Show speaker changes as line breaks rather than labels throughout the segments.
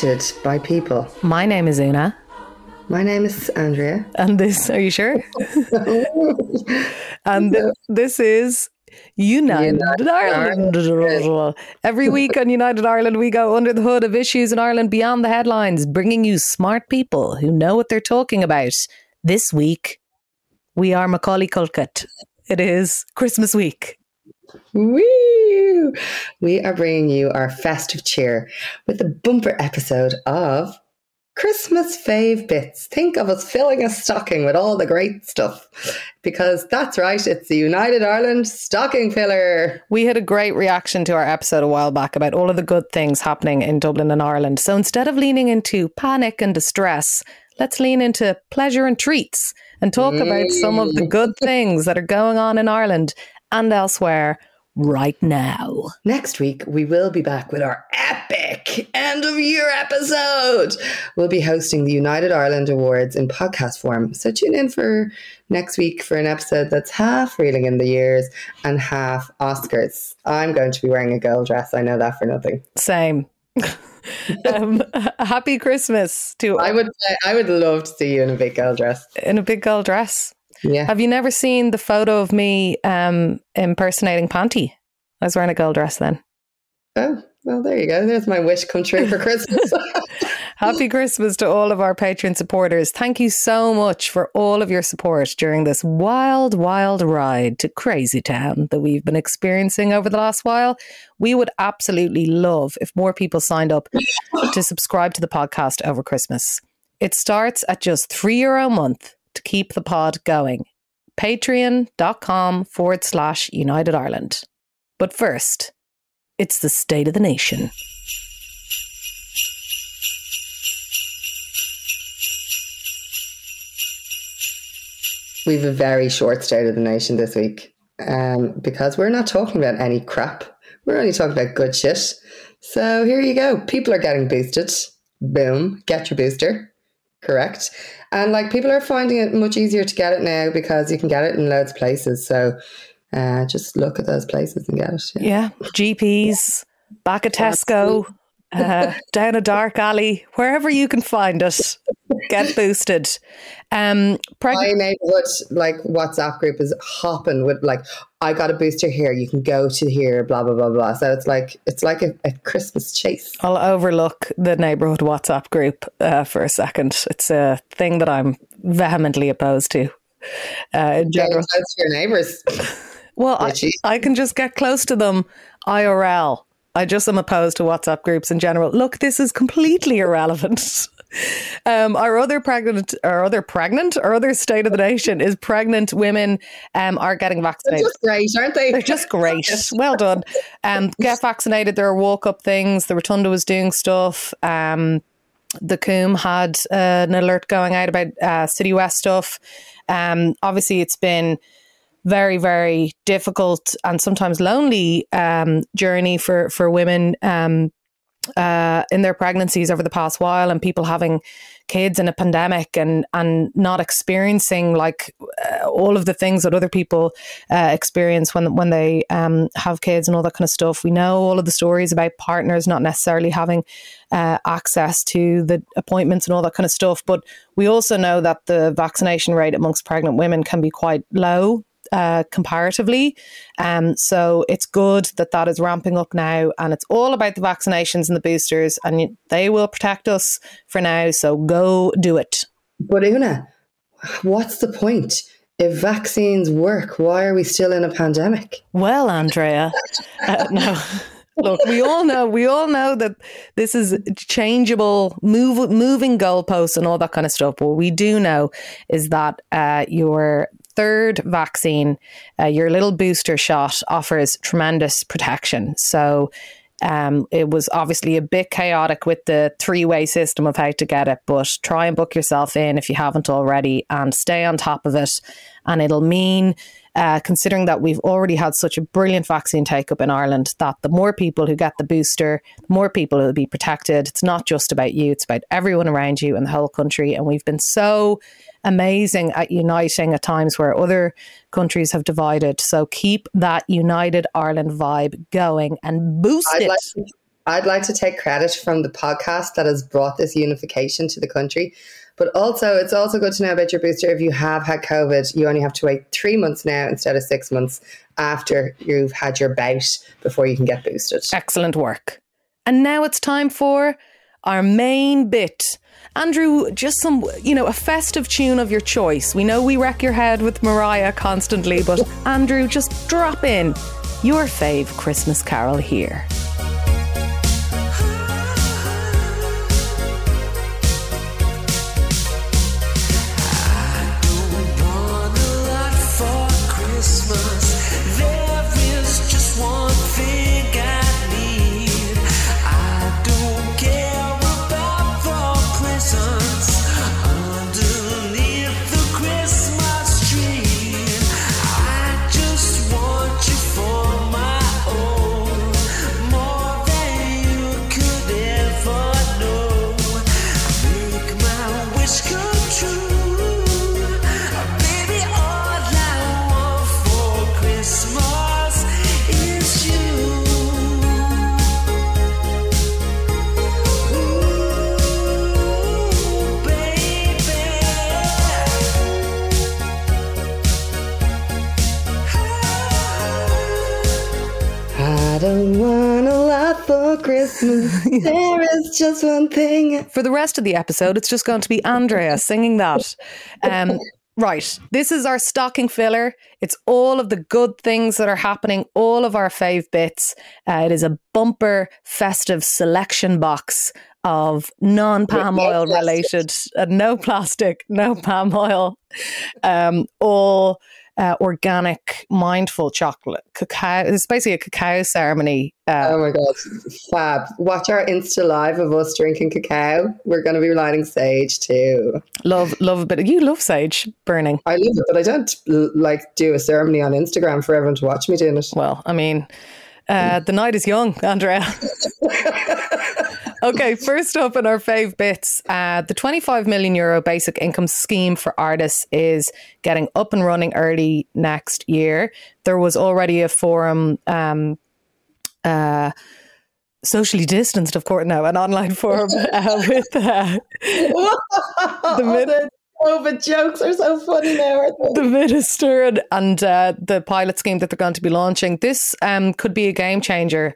42 counties.
United by people.
My name is Una.
My name is Andrea.
And this, are you sure? and th- this is United, United Ireland. Ireland. Every week on United Ireland, we go under the hood of issues in Ireland beyond the headlines, bringing you smart people who know what they're talking about. This week, we are Macaulay Culkin. It is Christmas week.
Woo! We are bringing you our festive cheer with a bumper episode of Christmas fave bits. Think of us filling a stocking with all the great stuff because that's right, it's the United Ireland stocking filler.
We had a great reaction to our episode a while back about all of the good things happening in Dublin and Ireland. So instead of leaning into panic and distress, let's lean into pleasure and treats and talk about some of the mm. good things that are going on in Ireland and elsewhere right now.
Next week, we will be back with our epic end of year episode. We'll be hosting the United Ireland Awards in podcast form. So tune in for next week for an episode that's half reeling in the years and half Oscars. I'm going to be wearing a girl dress. I know that for nothing.
Same. um, happy Christmas to
I would I would love to see you in a big girl dress.
In a big girl dress.
Yeah.
Have you never seen the photo of me um, impersonating Panti? I was wearing a girl dress then.
Oh, well, there you go. There's my wish come true for Christmas.
Happy Christmas to all of our Patreon supporters. Thank you so much for all of your support during this wild, wild ride to Crazy Town that we've been experiencing over the last while. We would absolutely love if more people signed up to subscribe to the podcast over Christmas. It starts at just three euro a month to keep the pod going. Patreon.com forward slash United Ireland. But first, it's the state of the nation.
We have a very short state of the nation this week um, because we're not talking about any crap. We're only talking about good shit. So here you go. People are getting boosted. Boom. Get your booster. Correct. And like people are finding it much easier to get it now because you can get it in loads of places. So uh, just look at those places and get it.
Yeah. yeah. GPs, back at Tesco, uh, down a dark alley, wherever you can find it, get boosted. Um,
preg- My neighborhood like WhatsApp group is hopping with like, I got a booster here. You can go to here, blah blah blah blah. So it's like it's like a, a Christmas chase.
I'll overlook the neighborhood WhatsApp group uh, for a second. It's a thing that I'm vehemently opposed to.
Uh, in general. Get close to your neighbors.
well, I, I can just get close to them IRL. I just am opposed to WhatsApp groups in general. Look, this is completely irrelevant. Um, our other pregnant, our other pregnant, our other state of the nation is pregnant women um, are getting vaccinated.
They're just great, aren't they?
They're just great. well done. Um, get vaccinated. There are walk up things. The Rotunda was doing stuff. Um, the Coombe had uh, an alert going out about uh, Citywest stuff. Um, obviously, it's been very, very difficult and sometimes lonely um, journey for for women um, uh, in their pregnancies over the past while, and people having kids in a pandemic and and not experiencing like uh, all of the things that other people uh, experience when when they um, have kids and all that kind of stuff. We know all of the stories about partners not necessarily having uh, access to the appointments and all that kind of stuff, but we also know that the vaccination rate amongst pregnant women can be quite low uh, comparatively. Um, so it's good that that is ramping up now, and it's all about the vaccinations and the boosters, and they will protect us for now. So go do it.
But Una, what's the point? If vaccines work, why are we still in a pandemic?
Well, Andrea, uh, no. Look, we all know we all know that this is changeable, move, moving goalposts and all that kind of stuff. What we do know is that uh, your third vaccine, uh, your little booster shot offers tremendous protection. So um, it was obviously a bit chaotic with the three way system of how to get it, but try and book yourself in if you haven't already and stay on top of it. And it'll mean uh, considering that we've already had such a brilliant vaccine take up in Ireland, that the more people who get the booster, the more people will be protected. It's not just about you, it's about everyone around you and the whole country. And we've been so amazing at uniting at times where other countries have divided. So keep that United Ireland vibe going and boost I'd it.
Like I'd like to take credit from the podcast that has brought this unification to the country. But also, it's also good to know about your booster. If you have had COVID, you only have to wait three months now instead of six months after you've had your bout before you can get boosted.
Excellent work. And now it's time for our main bit. Andrew, just some, you know, a festive tune of your choice. We know we wreck your head with Mariah constantly, but Andrew, just drop in your fave Christmas carol here.
Just one thing.
For the rest of the episode, it's just going to be Andrea singing that. Um, right. This is our stocking filler. It's all of the good things that are happening, all of our fave bits. Uh, it is a bumper festive selection box of non palm oil related, uh, no plastic, no palm oil, um, all uh, organic, mindful chocolate. Cacao. It's basically a cacao ceremony.
Uh, oh my god, fab! Watch our Insta live of us drinking cacao. We're going to be lighting sage too.
Love, love a bit. You love sage burning.
I love it, but I don't like do a ceremony on Instagram for everyone to watch me doing it.
Well, I mean, uh, the night is young, Andrea. okay, first up in our fave bits, uh, the 25 million euro basic income scheme for artists is getting up and running early next year. There was already a forum. Um, uh, socially distanced, of course, now an online forum uh, with uh,
the Oh, but jokes are so funny now.
The minister and, and uh, the pilot scheme that they're going to be launching. This um, could be a game changer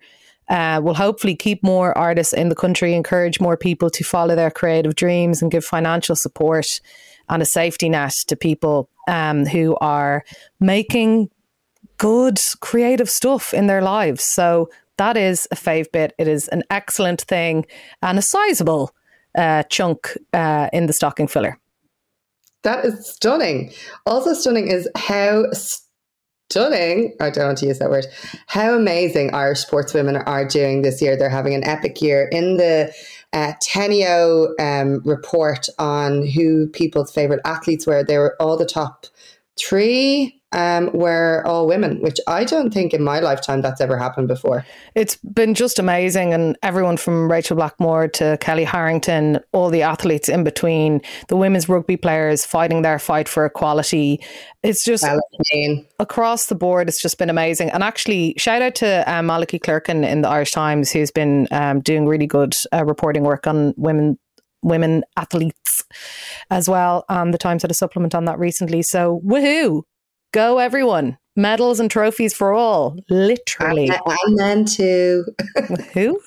uh, will hopefully keep more artists in the country, encourage more people to follow their creative dreams, and give financial support and a safety net to people um, who are making good creative stuff in their lives. So that is a fave bit. It is an excellent thing and a sizable uh, chunk uh, in the stocking filler.
That is stunning. Also stunning is how stunning. I don't want to use that word. How amazing Irish sportswomen are doing this year. They're having an epic year. In the uh, Teneo um, report on who people's favorite athletes were, they were all the top three um, were all women, which I don't think in my lifetime that's ever happened before.
It's been just amazing. And everyone from Rachael Blackmore to Kellie Harrington, all the athletes in between, the women's rugby players fighting their fight for equality. It's just across the board, it's just been amazing. And actually, shout out to um, Malachy Clerkin in the Irish Times, who's been um, doing really good uh, reporting work on women women athletes as well. And the Times had a supplement on that recently. So woohoo! Go everyone. Medals and trophies for all, literally.
And men too.
Who?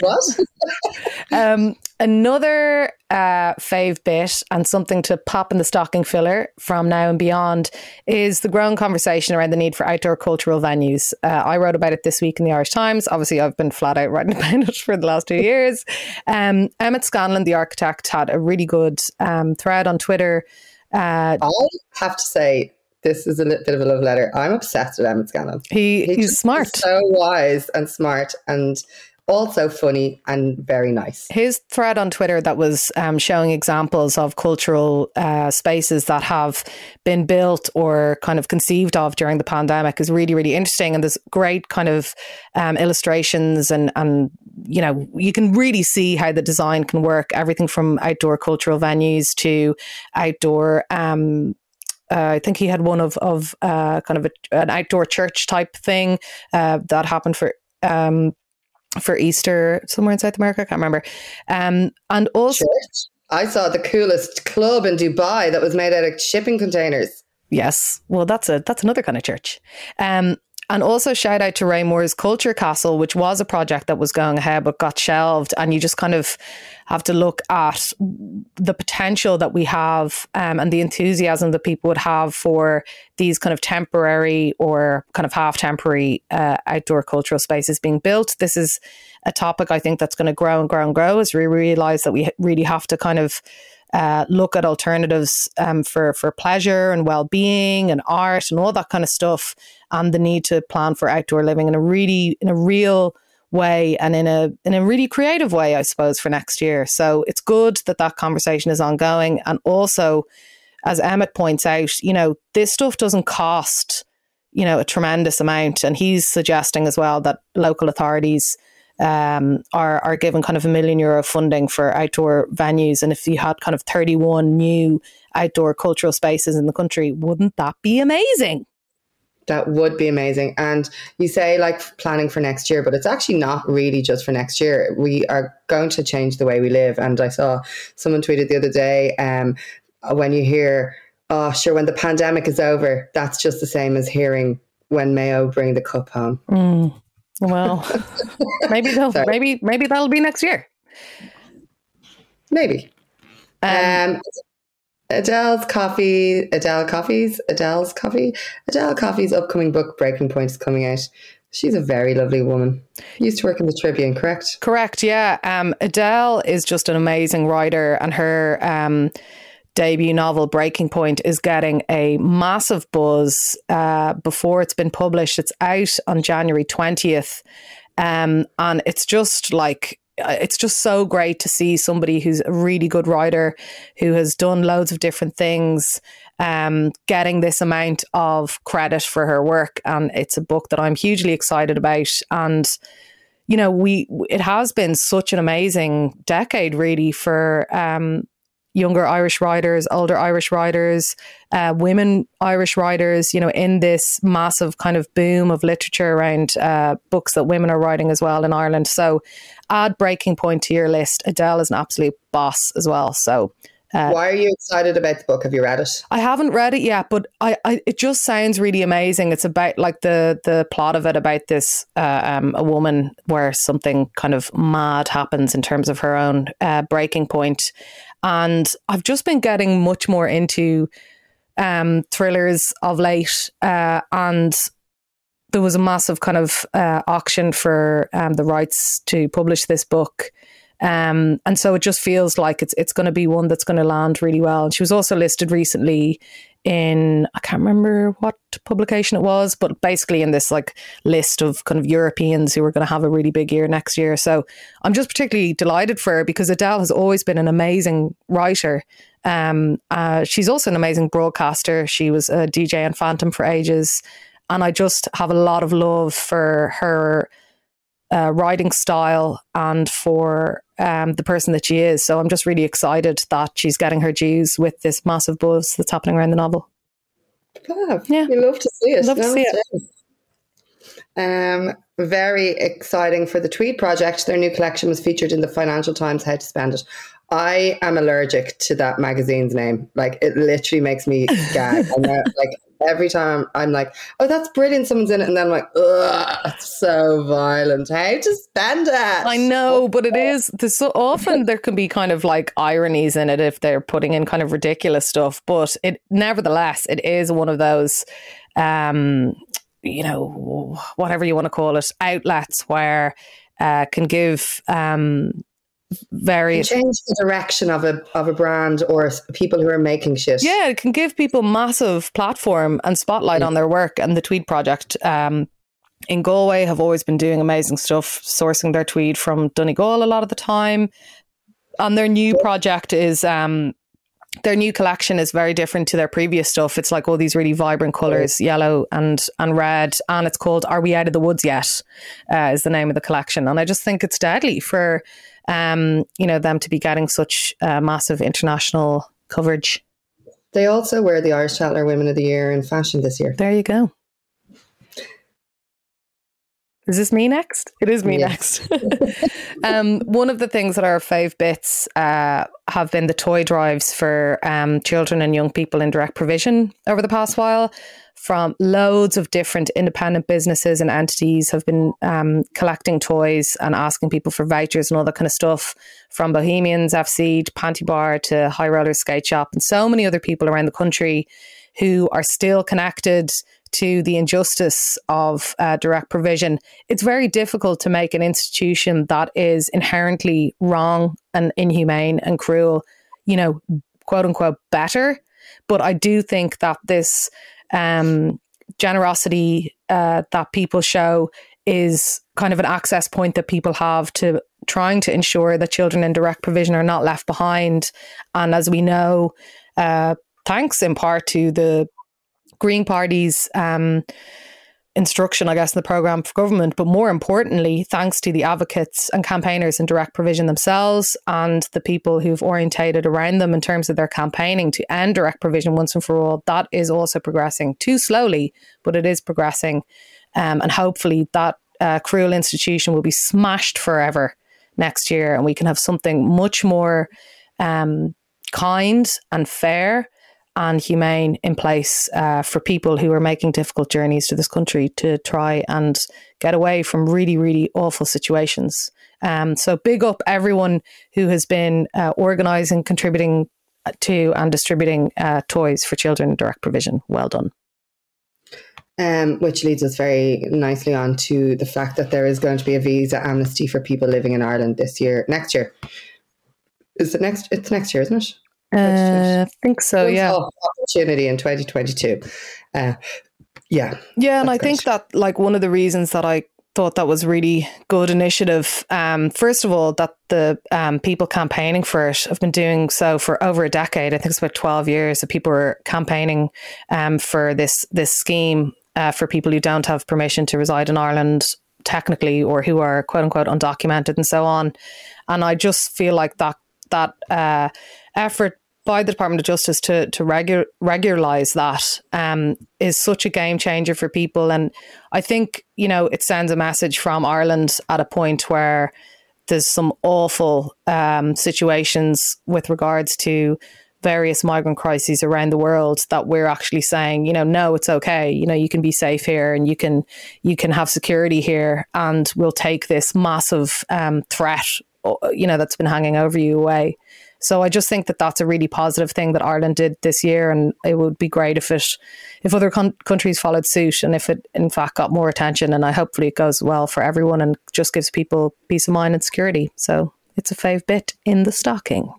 what?
um, another uh, fave bit and something to pop in the stocking filler from now and beyond is the growing conversation around the need for outdoor cultural venues. Uh, I wrote about it this week in the Irish Times. Obviously, I've been flat out writing about it for the last two years. Um, Emmett Scanlon, the architect, had a really good um, thread on Twitter.
Uh, I have to say, this is a little bit of a love letter. I'm obsessed with Emmett Scanlon.
He, he he's smart.
So wise and smart and also funny and very nice.
His thread on Twitter that was um, showing examples of cultural uh, spaces that have been built or kind of conceived of during the pandemic is really, really interesting. And there's great kind of um, illustrations and, and, you know, you can really see how the design can work. Everything from outdoor cultural venues to outdoor um, uh, I think he had one of of uh, kind of a, an outdoor church type thing uh, that happened for um, for Easter somewhere in South America. I can't remember. Um, and also,
Church. I saw the coolest club in Dubai that was made out of shipping containers.
yes, well, that's a that's another kind of church. Um, and also shout out to Ray Moore's Culture Castle, which was a project that was going ahead but got shelved. And you just kind of have to look at the potential that we have um, and the enthusiasm that people would have for these kind of temporary or kind of half temporary uh, outdoor cultural spaces being built. This is a topic I think that's going to grow and grow and grow as we realize that we really have to kind of uh, look at alternatives um, for for pleasure and well being and art and all that kind of stuff, and the need to plan for outdoor living in a really in a real way and in a in a really creative way, I suppose, for next year. So it's good that that conversation is ongoing, and also, as Emmett points out, you know, this stuff doesn't cost you know a tremendous amount, and he's suggesting as well that local authorities um, are are given kind of a million euro funding for outdoor venues. And if you had kind of 31 new outdoor cultural spaces in the country, wouldn't that be amazing?
That would be amazing. And you say like planning for next year, but it's actually not really just for next year. We are going to change the way we live. And I saw someone tweeted the other day um, when you hear, oh, sure, when the pandemic is over, that's just the same as hearing when Mayo bring the cup home.
Mm. Well, maybe they'll, maybe maybe that'll be next year.
Maybe. Um, um, Edel's Coffey, Edel Coffeys, Edel's Coffey, Edel Coffey's upcoming book Breaking Point is coming out. She's a very lovely woman. Used to work in the Tribune, correct?
Correct. Yeah. Um, Edel is just an amazing writer, and her um, debut novel Breaking Point is getting a massive buzz uh, before it's been published. It's out on January 20th. Um, and it's just like, uh, it's just so great to see somebody who's a really good writer who has done loads of different things um, getting this amount of credit for her work. And it's a book that I'm hugely excited about. And you know, we it has been such an amazing decade, really, for um, younger Irish writers, older Irish writers, uh, women Irish writers, you know, in this massive kind of boom of literature around uh, books that women are writing as well in Ireland. So add Breaking Point to your list. Edel is an absolute boss as well. So.
Uh, Why are you excited about the book? Have you read it?
I haven't read it yet, but I, I it just sounds really amazing. It's about like the the plot of it about this uh, um, a woman where something kind of mad happens in terms of her own uh, breaking point, and I've just been getting much more into um, thrillers of late. Uh, and there was a massive kind of uh, auction for um, the rights to publish this book. Um, and so it just feels like it's it's going to be one that's going to land really well. And she was also listed recently in I can't remember what publication it was, but basically in this like list of kind of Europeans who are going to have a really big year next year. So I'm just particularly delighted for her because Edel has always been an amazing writer. Um, uh, she's also an amazing broadcaster. She was a DJ on Phantom for ages, and I just have a lot of love for her uh, writing style and for um, the person that she is. So I'm just really excited that she's getting her dues with this massive buzz that's happening around the novel.
Fab. Yeah, We love to see it.
Love no, to see it.
Um, very exciting for the Tweed project. Their new collection was featured in the Financial Times. How to spend it. I am allergic to that magazine's name. Like it literally makes me gag. and like every time I'm like, oh, that's brilliant. Someone's in it. And then I'm like, ugh, it's so violent. How to spend it?
I know, but it is. There's so often there can be kind of like ironies in it if they're putting in kind of ridiculous stuff. But it, nevertheless, it is one of those, um, you know, whatever you want to call it, outlets where uh, can give um, various
change the direction of a of a brand or people who are making shit.
Yeah, it can give people massive platform and spotlight yeah. on their work. And the Tweed Project um, in Galway have always been doing amazing stuff, sourcing their tweed from Donegal a lot of the time. And their new project is um, their new collection is very different to their previous stuff. It's like all these really vibrant colors, yellow and and red, and it's called "Are We Out of the Woods Yet?" Uh, is the name of the collection, and I just think it's deadly for um, you know, them to be getting such uh, massive international coverage.
They also were the Irish Tatler Women of the Year in fashion this year.
There you go. Is this me next? It is me next. um, one of the things that our fave bits uh, have been the toy drives for um, children and young people in direct provision over the past while. From loads of different independent businesses and entities have been um, collecting toys and asking people for vouchers and all that kind of stuff. From Bohemians FC to Pantibar to High Roller Skate Shop and so many other people around the country who are still connected to the injustice of uh, direct provision, it's very difficult to make an institution that is inherently wrong and inhumane and cruel, you know, quote unquote, better. But I do think that this um, generosity uh, that people show is kind of an access point that people have to trying to ensure that children in direct provision are not left behind. And as we know, uh, thanks in part to the Green Party's um, instruction, I guess, in the programme for government, but more importantly, thanks to the advocates and campaigners in direct provision themselves and the people who've orientated around them in terms of their campaigning to end direct provision once and for all, that is also progressing too slowly, but it is progressing. Um, and hopefully that uh, cruel institution will be smashed forever next year and we can have something much more um, kind and fair and humane in place uh, for people who are making difficult journeys to this country to try and get away from really, really awful situations. Um, so, big up everyone who has been uh, organising, contributing to, and distributing uh, toys for children in direct provision. Well done.
Um, which leads us very nicely on to the fact that there is going to be a visa amnesty for people living in Ireland this year, next year. Is it next? It's next year, isn't it?
Uh, I think so. Yeah,
opportunity in 2022. Uh, yeah,
yeah, and I great. think that like one of the reasons that I thought that was really good initiative. Um, first of all, that the um, people campaigning for it have been doing so for over a decade. I think it's about twelve years that people were campaigning um, for this this scheme uh, for people who don't have permission to reside in Ireland technically or who are quote unquote undocumented and so on. And I just feel like that that uh, effort by the Department of Justice to to regu- regularize that um, is such a game changer for people, and I think you know it sends a message from Ireland at a point where there's some awful um, situations with regards to various migrant crises around the world that we're actually saying, you know, no, it's okay. You know, you can be safe here and you can you can have security here, and we'll take this massive um, threat, uh, you know, that's been hanging over you away. So I just think that that's a really positive thing that Ireland did this year, and it would be great if it, if other con- countries followed suit, and if it in fact got more attention. And I hopefully it goes well for everyone and just gives people peace of mind and security. So it's a fave bit in the stocking.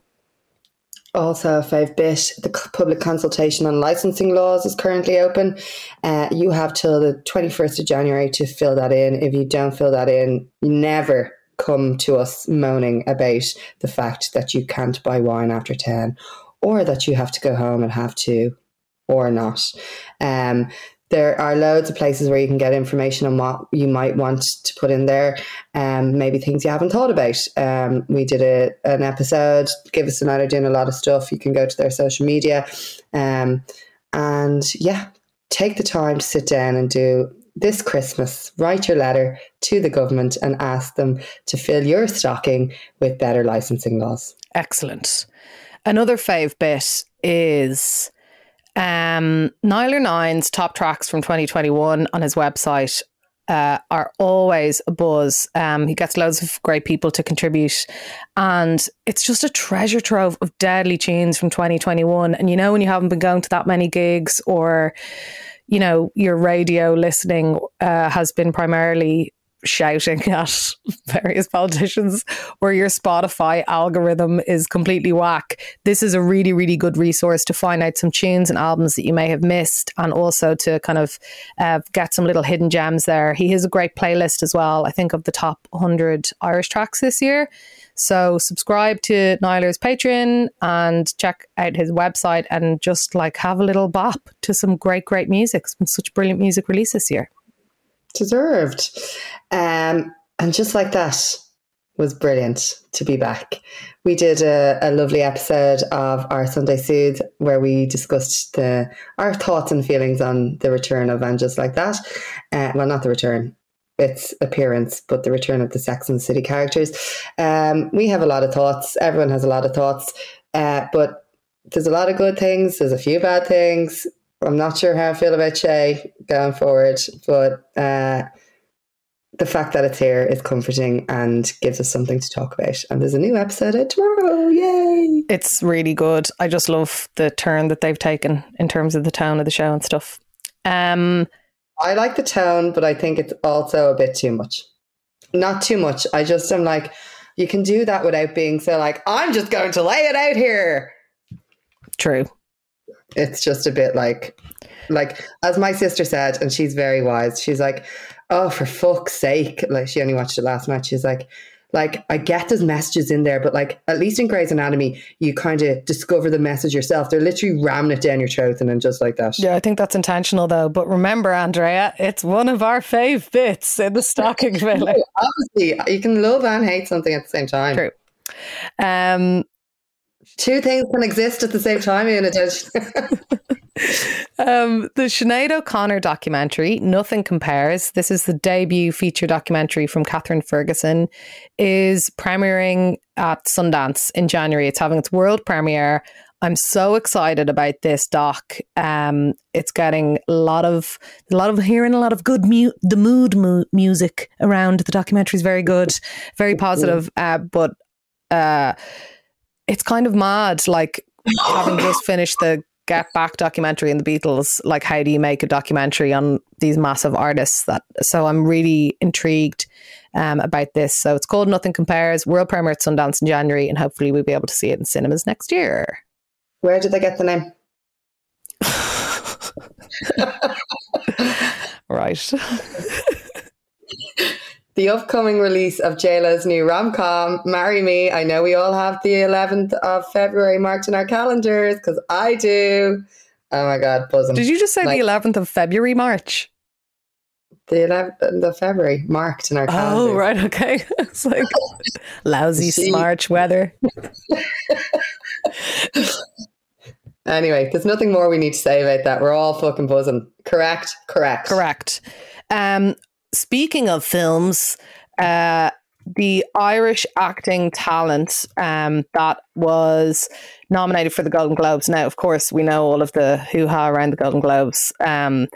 Also, a fave bit the public consultation on licensing laws is currently open. Uh, you have till the 21st of January to fill that in. If you don't fill that in, you never come to us moaning about the fact that you can't buy wine after 10 or that you have to go home and have to or not. Um, there are loads of places where you can get information on what you might want to put in there, um, maybe things you haven't thought about. Um, we did a, an episode, Give Us a Night, doing a lot of stuff. You can go to their social media. Um, and yeah, take the time to sit down and do this Christmas, write your letter to the government and ask them to fill your stocking with better licensing laws.
Excellent. Another fave bit is um, Nialler Nine's top tracks from 2021 on his website uh, are always a buzz. Um, he gets loads of great people to contribute, and it's just a treasure trove of deadly tunes from 2021. And you know, when you haven't been going to that many gigs or you know, your radio listening uh, has been primarily shouting at various politicians or your Spotify algorithm is completely whack, this is a really, really good resource to find out some tunes and albums that you may have missed and also to kind of uh, get some little hidden gems there. He has a great playlist as well, I think, of the top 100 Irish tracks this year. So subscribe to Nialler's Patreon and check out his website and just like have a little bop to some great, great music. Been such brilliant music release this year.
Deserved. Um, and just like that was brilliant to be back. We did a, a lovely episode of our Sunday Soothe where we discussed the our thoughts and feelings on the return of And Just Like That. Uh, well, not the return, its appearance, but the return of the Sex and City characters. Um, we have a lot of thoughts. Everyone has a lot of thoughts, uh, but there's a lot of good things. There's a few bad things. I'm not sure how I feel about Che going forward, but uh, the fact that it's here is comforting and gives us something to talk about. And there's a new episode out tomorrow. Yay!
It's really good. I just love the turn that they've taken in terms of the tone of the show and stuff. Um,
I like the tone, but I think it's also a bit too much. Not too much. I just am like, you can do that without being so like, I'm just going to lay it out here.
True.
It's just a bit like, like as my sister said, and she's very wise. She's like, "Oh, for fuck's sake!" Like she only watched it last night. She's like, "Like I get those messages in there, but like at least in Grey's Anatomy, you kind of discover the message yourself. They're literally ramming it down your throat and then just like that."
Yeah, I think that's intentional though. But remember, Andrea, it's one of our fave bits in the stocking filler.
Obviously, you can love and hate something at the same time.
True. Um,
Two things can exist at the same time, in addition.
um, the Sinead O'Connor documentary, Nothing Compares, this is the debut feature documentary from Kathryn Ferguson, is premiering at Sundance in January. It's having its world premiere. I'm so excited about this doc. Um, it's getting a lot of a lot of hearing a lot of good mu- the mood mu- music around the documentary is very good, very positive. Uh, but uh, it's kind of mad, like having just finished the Get Back documentary and the Beatles. Like, how do you make a documentary on these massive artists? That so I'm really intrigued um, about this. So it's called Nothing Compares. World premiere at Sundance in January, and hopefully we'll be able to see it in cinemas next year.
Where did they get the name?
right.
the upcoming release of JLo's new rom com, Marry Me. I know we all have the 11th of February marked in our calendars because I do. Oh my God, buzzing.
Did you just say
Like-
the 11th of February, March?
The 11th of February marked in our calendars.
Oh, right. Okay. It's like lousy
She-
March weather.
Anyway, there's nothing more we need to say about that. We're all fucking buzzing. Correct? Correct.
Correct. Um, speaking of films, uh, the Irish acting talent um, that was nominated for the Golden Globes. Now, of course, we know all of the hoo ha around the Golden Globes. Um,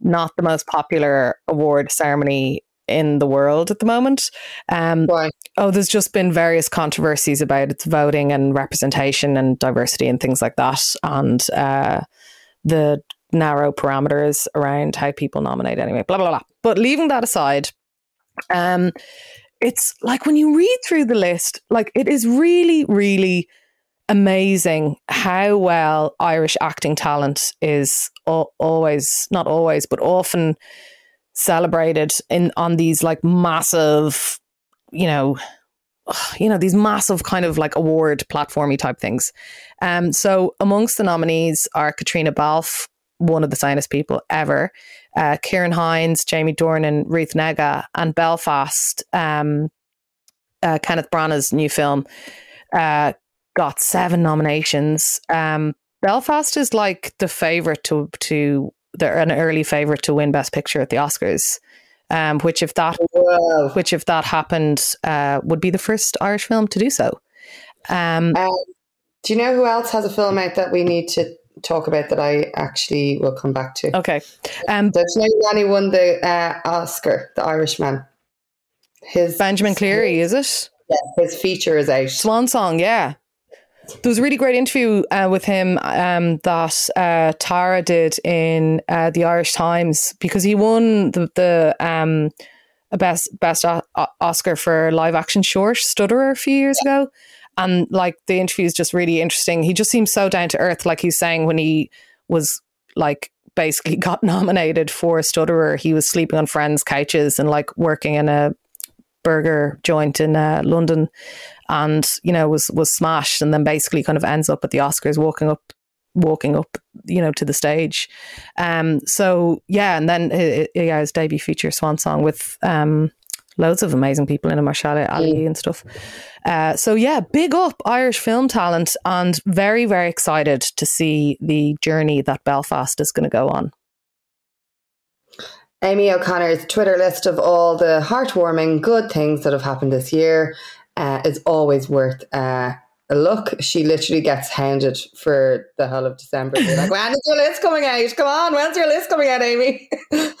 not the most popular award ceremony in the world at the moment. Um,
Why?
oh, there's just been various controversies about its voting and representation and diversity and things like that, and uh, the narrow parameters around how people nominate anyway. Blah blah blah. But leaving that aside, um, it's like when you read through the list, like it is really, really amazing how well Irish acting talent is al- always, not always, but often celebrated in on these like massive, you know, you know these massive kind of like award platformy type things. Um, so amongst the nominees are Caitríona Balfe, one of the finest people ever, uh, Ciarán Hinds, Jamie Dornan, Ruth Negga, and Belfast. Um, uh, Kenneth Branagh's new film uh, got seven nominations. Um, Belfast is like the favorite to to they're an early favorite to win Best Picture at the Oscars. Um, which if that
Whoa.
which if that happened uh, would be the first Irish film to do so. Um,
Um, do you know who else has a film out that we need to talk about that I actually will come back to?
okay, um,
know Danny won the uh, Oscar, the Irishman? His
Benjamin Cleary, is it?
Yeah, his feature is out.
Swan Song, yeah. There was a really great interview uh, with him um, that uh, Tara did in uh, the Irish Times because he won the, the um, best best o- o- Oscar for live action short Stutterer a few years ago, and like the interview is just really interesting. He just seems so down to earth, like he's saying when he was like basically got nominated for a Stutterer, he was sleeping on friends' couches and like working in a burger joint in uh, London and you know was was smashed and then basically kind of ends up at the Oscars walking up walking up you know to the stage um so yeah and then uh, yeah his debut feature swan song with um loads of amazing people in it Mahershala Ali and stuff uh so yeah big up Irish film talent and very very excited to see the journey that Belfast is going to go on
Amy O'Connor's Twitter list of all the heartwarming good things that have happened this year uh, is always worth uh, a look. She literally gets hounded for the whole of December. They're like, when is your list coming out? Come on, when's your list coming out, Amy?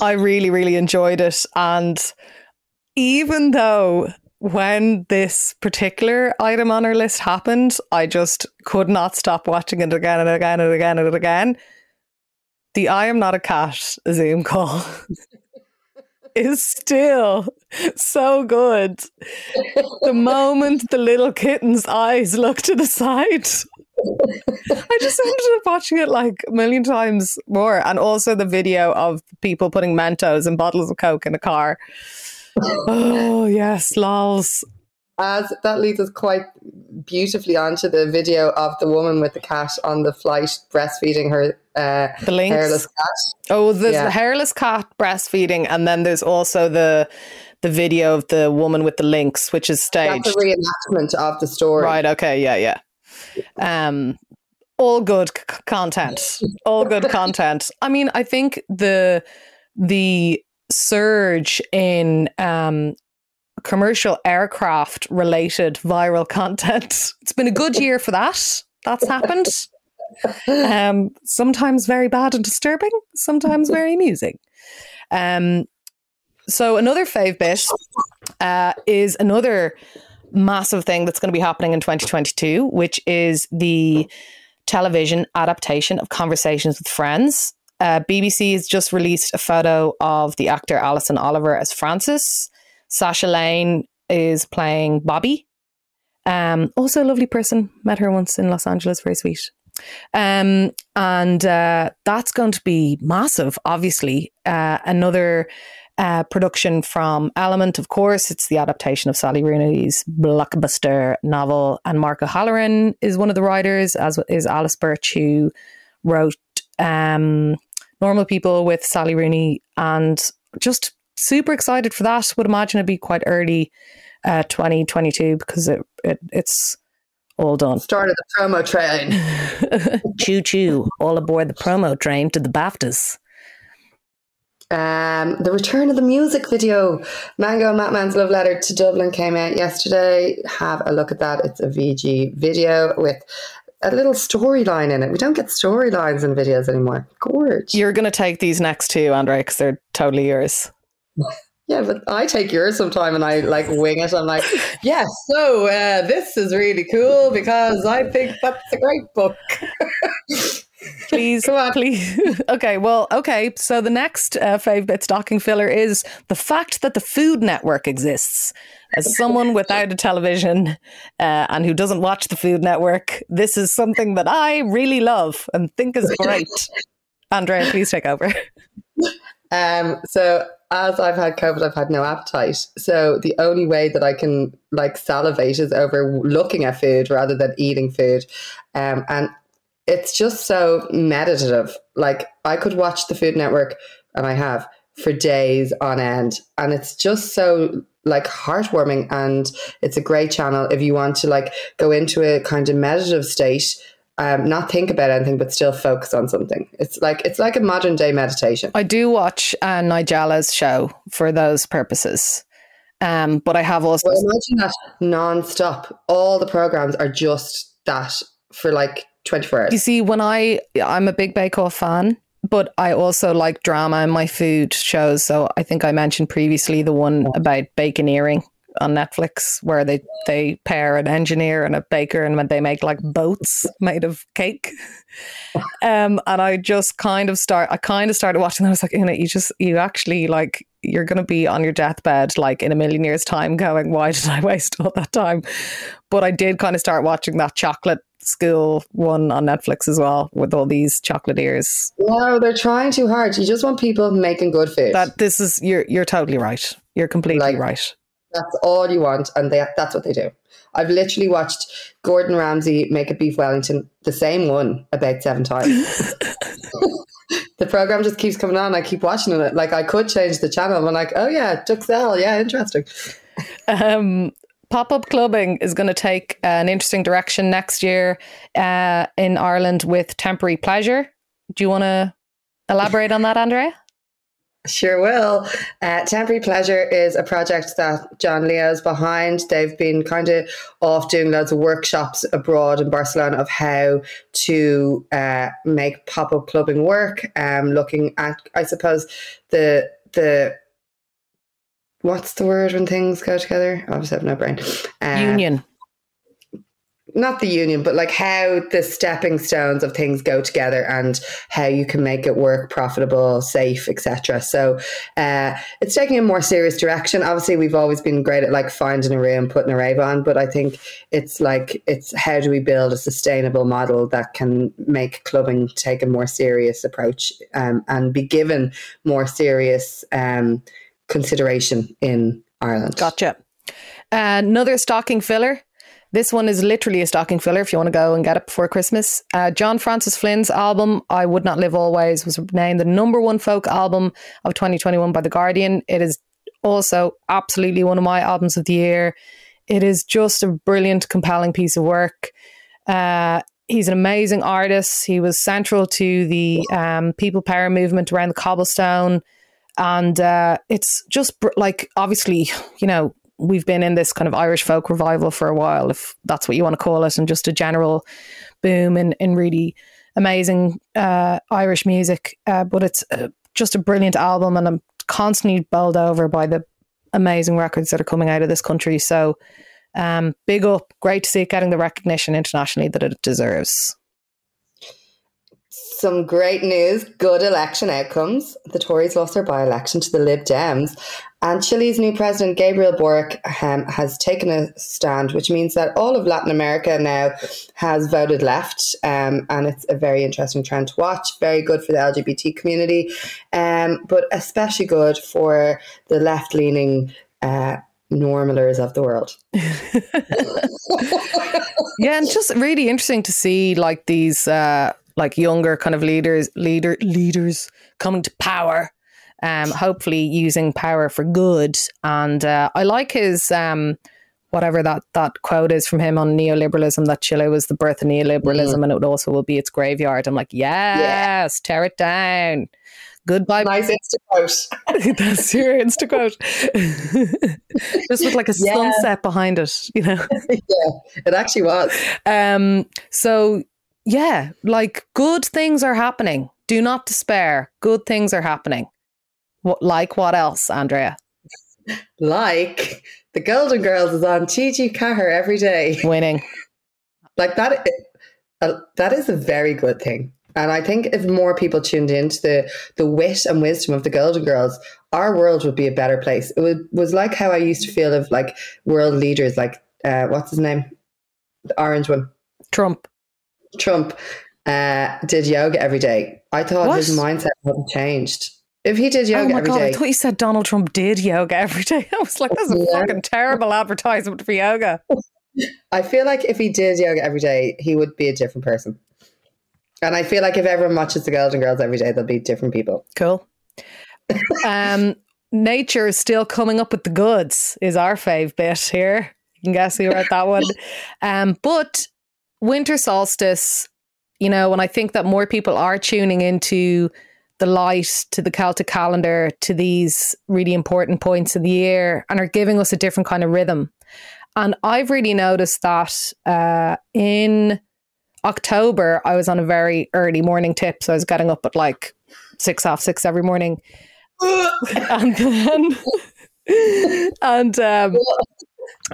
I really, really enjoyed it. And even though when this particular item on our list happened, I just could not stop watching it again and again and again and again. The I am not a cat Zoom call is still so good. The moment the little kitten's eyes look to the side, I just ended up watching it like a million times more. And also the video of people putting Mentos and bottles of Coke in a car oh yes, lols.
As that leads us quite beautifully onto the video of the woman with the cat on the flight breastfeeding her uh,
the
hairless cat.
Oh, there's yeah. the hairless cat breastfeeding, and then there's also the the video of the woman with the lynx, which is staged.
That's a reenactment of the story.
Right. Okay. Yeah. Yeah. Um, all good c- content. All good content. I mean, I think the the surge in um, commercial aircraft related viral content. It's been a good year for that. That's happened. Um, sometimes very bad and disturbing, sometimes very amusing. Um, so another fave bit uh, is another massive thing that's going to be happening in 2022, which is the television adaptation of Conversations with Friends uh, BBC has just released a photo of the actor Alison Oliver as Frances. Sasha Lane is playing Bobby. Um, also a lovely person. Met her once in Los Angeles. Very sweet. Um, and uh, that's going to be massive, obviously. Uh, another uh, production from Element, of course. It's the adaptation of Sally Rooney's blockbuster novel. And Mark O'Halloran is one of the writers, as is Alice Birch, who wrote um, normal people with Sally Rooney and just super excited for that. Would imagine it'd be quite early uh, 2022 because it, it it's all done.
Started the promo train.
choo choo, all aboard the promo train to the BAFTAs.
Um, the return of the music video, Mango and MathMan's Love Letter to Dublin came out yesterday. Have a look at that. It's a VG video with a little storyline in it. We don't get storylines in videos anymore. Gorge.
You're going to take these next two, Andre, because they're totally yours.
Yeah, but I take yours sometime and I like wing it. I'm like, yes, so uh, this is really cool because I think that's a great book.
please, please. okay, well, okay. So the next uh, fave bit stocking filler is the fact that the Food Network exists. As someone without a television uh, and who doesn't watch the Food Network, this is something that I really love and think is great. Andrea, please take over.
Um, so as I've had COVID, I've had no appetite. So the only way that I can like salivate is over looking at food rather than eating food. Um, and it's just so meditative. Like I could watch the Food Network, and I have for days on end, and it's just so like heartwarming. And it's a great channel if you want to like go into a kind of meditative state. Um, not think about anything, but still focus on something. It's like it's like a modern day meditation.
I do watch uh, Nigella's show for those purposes. Um, but I have also
well, imagine that non-stop. All the programs are just that for like 24 hours.
You see, when I, I'm a big Bake Off fan, but I also like drama in my food shows. So I think I mentioned previously the one about baconeering on Netflix where they, they pair an engineer and a baker and they make like boats made of cake. Um, and I just kind of start, I kind of started watching that. I was like, you know, you just, you actually like, you're going to be on your deathbed like in a million years' time going, why did I waste all that time? But I did kind of start watching that chocolate school one on Netflix as well with all these chocolatiers.
No, they're trying too hard. You just want people making good food.
That this is you're you're totally right. You're completely like, right.
That's all you want, and they, that's what they do. I've literally watched Gordon Ramsay make a beef Wellington, the same one, about seven times. the program just keeps coming on. I keep watching it. Like I could change the channel. I'm like, oh yeah, Duxelle, yeah, interesting.
Um, pop up clubbing is going to take an interesting direction next year uh, in Ireland with temporary pleasure. Do you want to elaborate on that, Andrea?
Sure will. Uh, Temporary Pleasure is a project that John Leo is behind. They've been kind of off doing loads of workshops abroad in Barcelona of how to uh, make pop up clubbing work. Um, looking at, I suppose, the the what's the word when things go together? I obviously have no brain.
Uh, Union
not the union, but like how the stepping stones of things go together and how you can make it work profitable, safe, etc. So uh, it's taking a more serious direction. Obviously, we've always been great at like finding a room, putting a rave on, but I think it's like it's how do we build a sustainable model that can make clubbing take a more serious approach um, and be given more serious um, consideration in Ireland.
Gotcha. Another stocking filler this one is literally a stocking filler if you want to go and get it before Christmas. Uh, John Francis Flynn's album, I Would Not Live Always, was named the number one folk album of 2021 by The Guardian. It is also absolutely one of my albums of the year. It is just a brilliant, compelling piece of work. Uh, he's an amazing artist. He was central to the um, people power movement around the cobblestone. And uh, it's just like, obviously, you know, we've been in this kind of Irish folk revival for a while, if that's what you want to call it, and just a general boom in, in really amazing uh, Irish music. Uh, but it's uh, just a brilliant album, and I'm constantly bowled over by the amazing records that are coming out of this country. So, um, big up, great to see it getting the recognition internationally that it deserves.
Some great news, good election outcomes. The Tories lost their by election to the Lib Dems, and Chile's new president, Gabriel Boric, um, has taken a stand, which means that all of Latin America now has voted left. Um, and it's a very interesting trend to watch. Very good for the LGBT community, um, but especially good for the left leaning. Uh, normalers of the world.
yeah, and just really interesting to see like these uh like younger kind of leaders leader leaders coming to power um, hopefully using power for good. And uh, I like his um, whatever that that quote is from him on neoliberalism that Chile was the birth of neoliberalism mm. and it also will be its graveyard. I'm like, yes, yeah. tear it down. Goodbye.
Nice Insta quote.
That's your Insta quote. Just with like a yeah. sunset behind it, you know.
yeah, it actually was.
Um. So yeah, like good things are happening. Do not despair. Good things are happening. What, like what else, Andrea?
like the Golden Girls is on TG Ceathair every day,
winning.
like that, uh, that is a very good thing. And I think if more people tuned into the the wit and wisdom of the Golden Girls, our world would be a better place. It would, was like how I used to feel of like world leaders, like uh, what's his name, the orange one,
Trump.
Trump uh, did yoga every day. I thought what? his mindset hadn't changed. If he did yoga oh my God, day,
I thought you said Donald Trump did yoga every day. I was like, that's a yeah. fucking terrible advertisement for yoga.
I feel like if he did yoga every day, he would be a different person. And I feel like if everyone watches the Golden Girls every day, they'll be different people.
Cool. um, nature is still coming up with the goods, is our fave bit here. You can guess who wrote that one. Um, but winter solstice, you know, when I think that more people are tuning into the light to the Celtic calendar to these really important points of the year and are giving us a different kind of rhythm. And I've really noticed that uh, in October, I was on a very early morning tip. So I was getting up at like six half six every morning. and then, and um,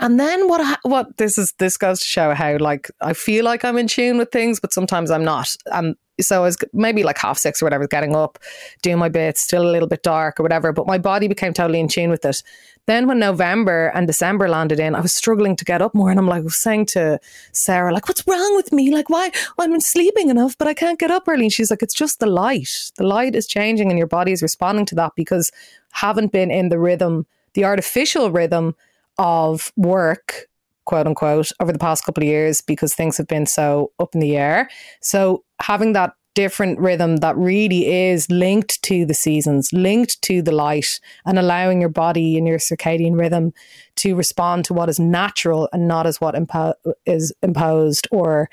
and then what? What this is? This goes to show how like I feel like I'm in tune with things, but sometimes I'm not. And so I was maybe like half six or whatever, getting up, doing my bits, still a little bit dark or whatever. But my body became totally in tune with it. Then when November and December landed in, I was struggling to get up more, and I'm like saying to Sarah, like, "What's wrong with me? Like, why I'm sleeping enough, but I can't get up early?" And she's like, "It's just the light. The light is changing, and your body is responding to that because haven't been in the rhythm, the artificial rhythm." Of work quote unquote over the past couple of years because things have been so up in the air. So having that different rhythm that really is linked to the seasons, linked to the light, and allowing your body and your circadian rhythm to respond to what is natural and not as what impo- is imposed or,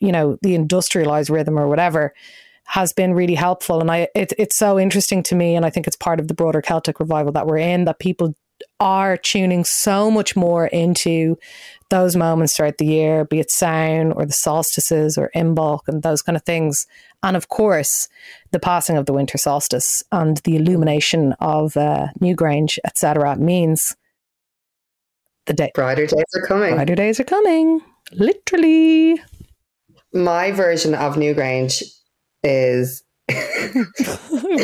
you know, the industrialized rhythm or whatever. has been really helpful. And I, it, it's so interesting to me. And I think it's part of the broader Celtic revival that we're in that people are tuning so much more into those moments throughout the year, be it Samhain or the solstices or Imbolc and those kind of things. And of course, the passing of the winter solstice and the illumination of uh, Newgrange, etc., means the day
brighter days are coming.
Brighter days are coming, literally.
My version of Newgrange is.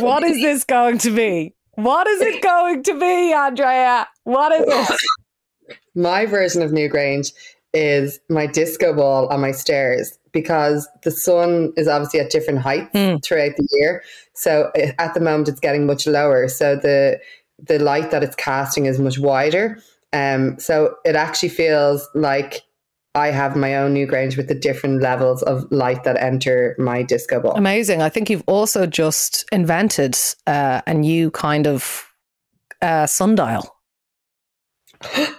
what is this going to be? What is it going to be, Andrea? What is it?
My version of Newgrange is my disco ball on my stairs because the sun is obviously at different heights mm. throughout the year. So eh, at the moment, it's getting much lower. So the the light that it's casting is much wider. Um, so it actually feels like I have my own new Newgrange with the different levels of light that enter my disco ball.
Amazing. I think you've also just invented uh, a new kind of uh, sundial.
oh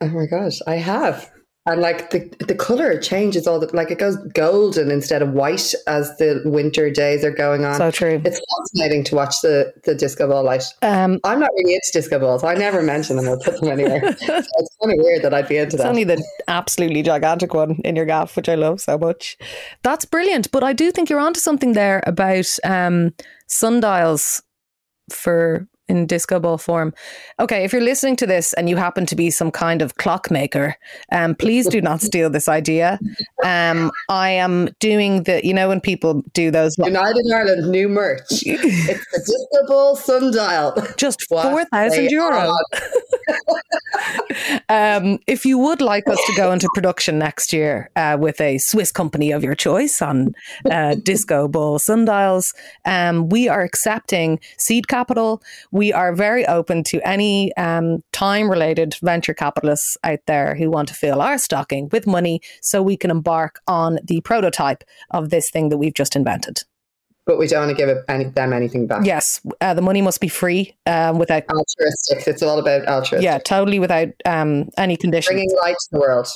my gosh, I have and like the the color changes all the like it goes golden instead of white as the winter days are going on.
So true.
It's fascinating to watch the the disco ball light. Um, I'm not really into disco balls. I never mention them or put them anywhere. so it's kind of weird that I'd be into
it's
that.
Only the absolutely gigantic one in your gaff, which I love so much. That's brilliant. But I do think you're onto something there about um, sundials for in disco ball form. Okay, if you're listening to this and you happen to be some kind of clockmaker, um, please do not steal this idea. Um, I am doing the, you know, when people do those
United Ireland new merch. it's the disco ball sundial.
Just four thousand euro. um, if you would like us to go into production next year uh, with a Swiss company of your choice on uh, disco ball sundials, um, we are accepting seed capital we are very open to any um, time related venture capitalists out there who want to fill our stocking with money so we can embark on the prototype of this thing that we've just invented
but we don't want to give any, them anything back.
Yes, uh, the money must be free um, without
altruistic. It's all about altruistic.
Yeah, totally without um, any conditions.
Bringing light to the world.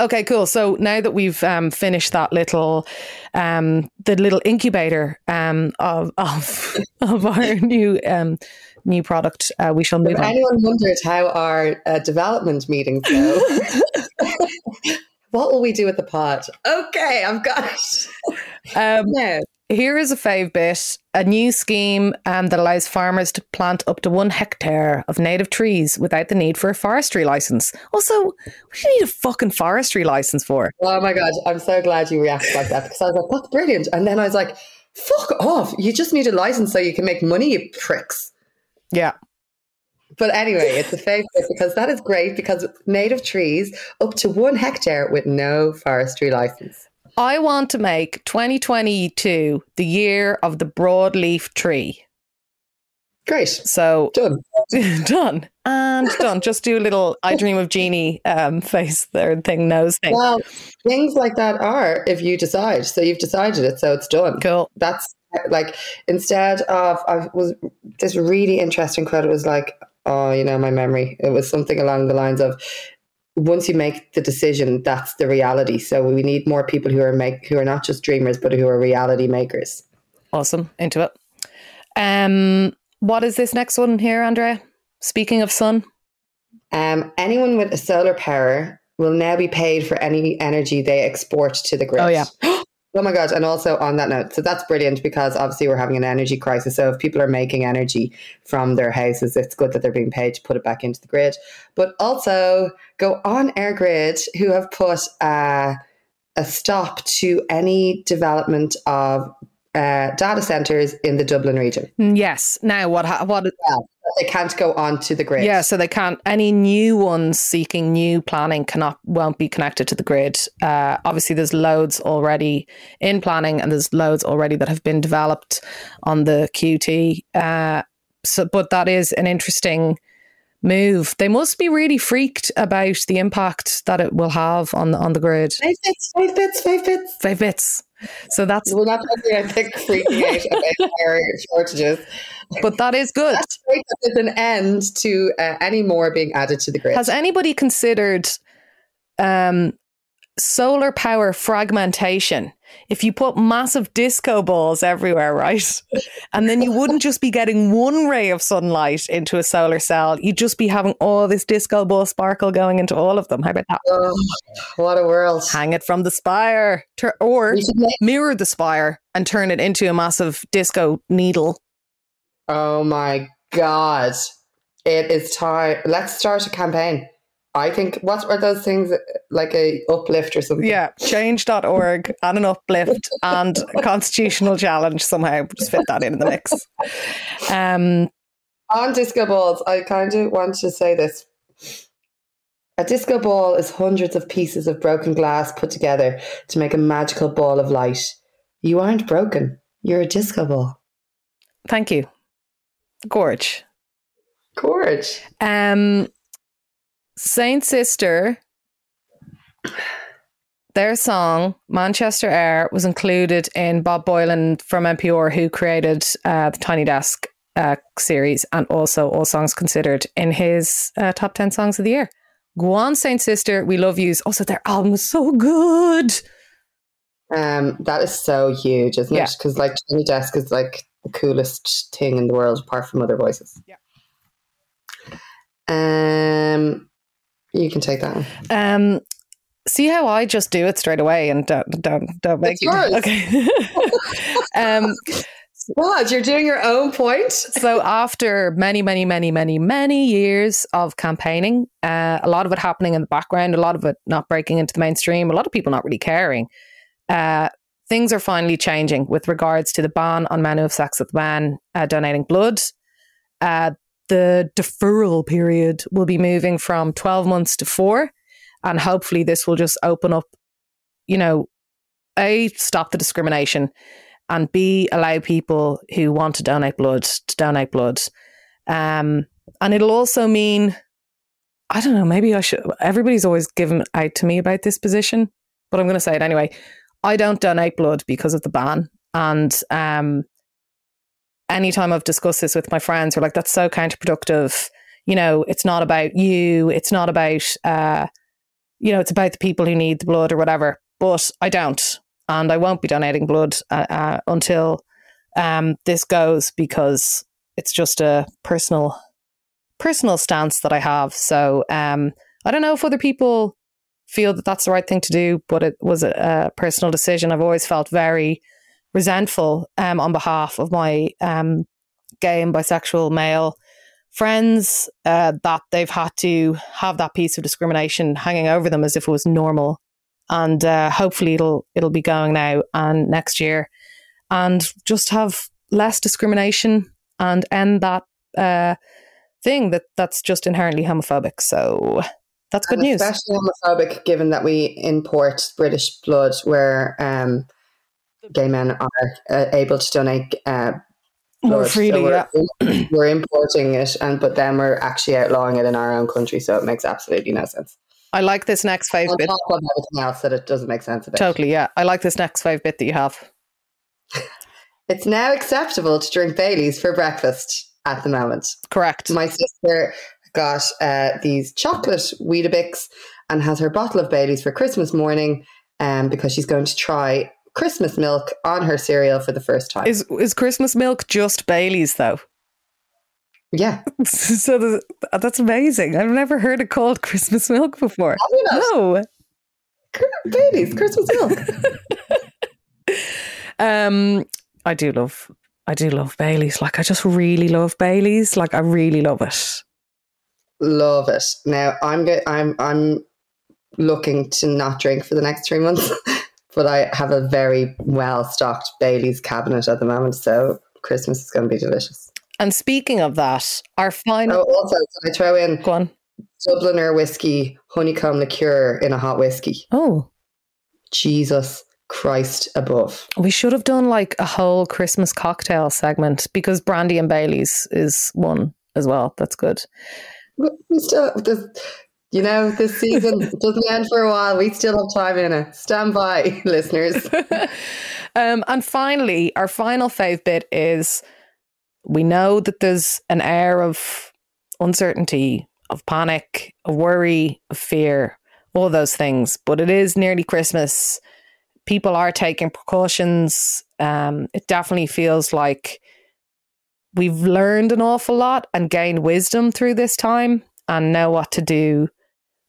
Okay, cool. So now that we've um, finished that little, um, the little incubator um, of of of our new um, new product, uh, we shall move. If on.
anyone wondered how our uh, development meetings go, what will we do with the pot? Okay, I've got it.
Um, no. Here is a fave bit a new scheme um, that allows farmers to plant up to one hectare of native trees without the need for a forestry license. Also, what do you need a fucking forestry license for?
Oh my God, I'm so glad you reacted like that because I was like, that's brilliant. And then I was like, fuck off. You just need a license so you can make money, you pricks.
Yeah.
But anyway, it's a favourite because that is great because native trees up to one hectare with no forestry license.
I want to make 2022 the year of the broadleaf tree.
Great.
So
done.
done. And done. Just do a little I dream of Jeannie um, face there and thing nose thing.
Well, things like that are if you decide. So you've decided it, so it's done.
Cool.
That's like instead of I was this really interesting quote. It was like, oh, you know, my memory. It was something along the lines of once you make the decision, that's the reality. So we need more people who are make who are not just dreamers, but who are reality makers.
Awesome, into it. Um, what is this next one here, Andrea? Speaking of sun,
um, anyone with a solar power will now be paid for any energy they export to the grid.
Oh yeah.
Oh my God. And also on that note, so that's brilliant because obviously we're having an energy crisis. So if people are making energy from their houses, it's good that they're being paid to put it back into the grid. But also go on EirGrid, who have put uh, a stop to any development of uh, data centers in the Dublin region.
Yes. Now, what? What?
Yeah, they can't go onto the grid.
Yeah, so they can't. Any new ones seeking new planning cannot won't be connected to the grid. Uh, obviously, there's loads already in planning, and there's loads already that have been developed on the QT. Uh, so, but that is an interesting move. They must be really freaked about the impact that it will have on the on the grid.
Five bits, five bits, five bits,
five bits. So that's
we're not talking. I think freaking out about power shortages,
but that is good.
That's great there's an end to uh, any more being added to the grid.
Has anybody considered um, solar power fragmentation. If you put massive disco balls everywhere, right? And then you wouldn't just be getting one ray of sunlight into a solar cell, you'd just be having all this disco ball sparkle going into all of them. How about that?
Oh, what a world.
Hang it from the spire tur- or mirror the spire and turn it into a massive disco needle.
Oh my God. It is time. Let's start a campaign. I think, what are those things like a uplift or something?
Yeah, change.org and an uplift and constitutional challenge somehow. Just fit that in, in the mix. Um,
On disco balls, I kind of want to say this. A disco ball is hundreds of pieces of broken glass put together to make a magical ball of light. You aren't broken. You're a disco ball.
thank you. Gorge.
Gorge.
Um, Saint Sister, their song Manchester Air was included in Bob Boilen from NPR, who created uh, the Tiny Desk uh, series, and also All Songs Considered in his uh, top ten songs of the year. Go on, Saint Sister, we love yous. Also, their album was so good.
Um, that is so huge, isn't
Yeah.
it? Because like Tiny Desk is like the coolest thing in the world, apart from other voices.
Yeah.
Um, you can take that one.
Um, see how I just do it straight away and don't don't don't make
It's
you
yours.
okay. um,
What? You're doing your own point?
so after many, many, many, many, many years of campaigning, uh, a lot of it happening in the background, a lot of it not breaking into the mainstream, a lot of people not really caring. Uh, things are finally changing with regards to the ban on men who have sex with men uh, donating blood. Uh, the deferral period will be moving from 12 months to four. And hopefully, this will just open up, you know, A, stop the discrimination, and B, allow people who want to donate blood to donate blood. Um, and it'll also mean, I don't know, maybe I should, everybody's always given out to me about this position, but I'm going to say it anyway. I don't donate blood because of the ban. And um, anytime I've discussed this with my friends, we're like, that's so counterproductive. You know, it's not about you. It's not about, uh, you know, it's about the people who need the blood or whatever. But I don't. And I won't be donating blood uh, uh, until um, this goes because it's just a personal personal stance that I have. So um, I don't know if other people feel that that's the right thing to do, but it was a, a personal decision. I've always felt very resentful um, on behalf of my um, gay and bisexual male friends uh, that they've had to have that piece of discrimination hanging over them as if it was normal. And uh, hopefully it'll it'll be going now and next year, and just have less discrimination and end that uh, thing that that's just inherently homophobic. So that's good news.
Especially homophobic, given that we import British blood, where um, gay men are uh, able to donate uh,
More freely,
so
yeah.
we're, we're importing it, and but then we're actually outlawing it in our own country, so it makes absolutely no sense.
I like this next five
On
bit.
top of everything else that it doesn't make sense about.
Totally, yeah. I like this next five bit that you have.
It's now acceptable to drink Baileys for breakfast at the moment.
Correct.
My sister got uh, these chocolate Weetabix and has her bottle of Baileys for Christmas morning um, because she's going to try Christmas milk on her cereal for the first time.
Is is Christmas milk just Bailey's though?
yeah.
so that's amazing. I've never heard it called Christmas milk before.
Have you not?
No.
Baileys, Christmas milk.
Um, I do love, I do love Bailey's. Like I just really love Bailey's. Like I really love it.
Love it. Now I'm go- I'm I'm looking to not drink for the next three months, but I have a very well stocked Bailey's cabinet at the moment, so Christmas is going to be delicious.
And speaking of that, our final.
Oh, also, can I throw in
go on.
Dubliner whiskey, honeycomb liqueur in a hot whiskey?
Oh,
Jesus Christ above.
we should have done like a whole Christmas cocktail segment because brandy and Bailey's is one as well. That's good.
We still, you know, this season doesn't end for a while. We still have time in it. Stand by, listeners.
um, and finally, our final fave bit is we know that there's an air of uncertainty, of panic, of worry, of fear all those things. But it is nearly Christmas. People are taking precautions. Um, it definitely feels like we've learned an awful lot and gained wisdom through this time and know what to do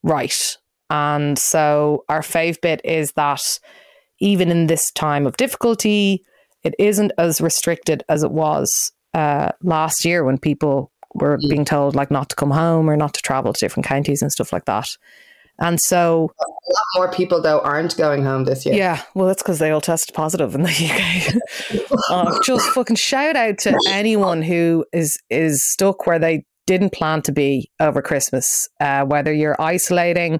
right. And so our fave bit is that even in this time of difficulty, it isn't as restricted as it was uh, last year when people were mm. being told like not to come home or not to travel to different counties and stuff like that. And so
a lot more people though aren't going home this year.
Yeah, well, that's because they all tested positive in the UK. uh, just fucking shout out to anyone who is is stuck where they didn't plan to be over Christmas. Uh, whether you're isolating,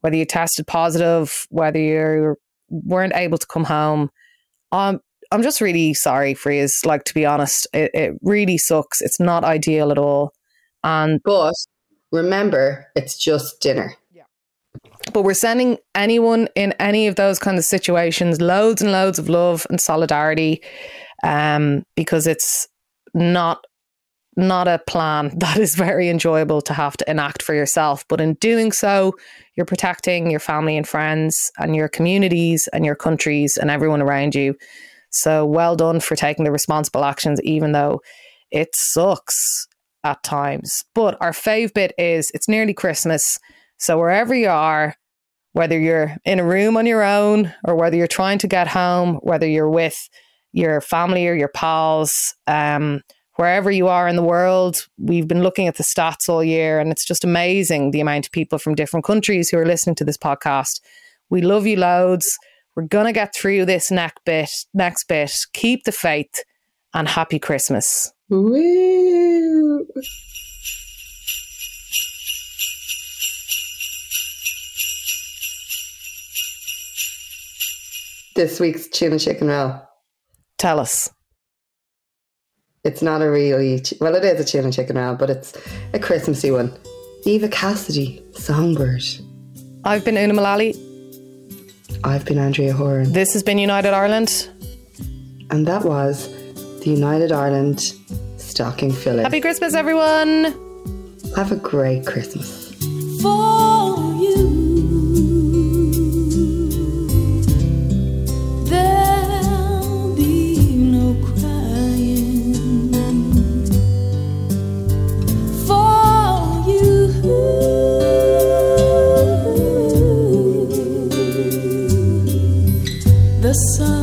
whether you tested positive, whether you weren't able to come home. Um, I'm just really sorry for you. Like to be honest, it, it really sucks. It's not ideal at all. And
but remember, it's just dinner.
Yeah. But we're sending anyone in any of those kind of situations loads and loads of love and solidarity, um, because it's not not a plan that is very enjoyable to have to enact for yourself. But in doing so, you're protecting your family and friends and your communities and your countries and everyone around you. So well done for taking the responsible actions, even though it sucks at times. But our fave bit is it's nearly Christmas. So wherever you are, whether you're in a room on your own or whether you're trying to get home, whether you're with your family or your pals, um, wherever you are in the world, we've been looking at the stats all year, and it's just amazing the amount of people from different countries who are listening to this podcast. We love you loads. We're gonna get through this next bit. Next bit. Keep the faith, and happy Christmas.
Woo. This week's tuna chicken roll.
Tell us.
It's not a really well. It is a tuna chicken roll, but it's a Christmassy one. Eva Cassidy, Songbird.
I've been Una Mullally.
I've been Andrea Horan.
This has been United Ireland.
And that was the United Ireland stocking filler.
Happy Christmas, everyone.
Have a great Christmas.
For The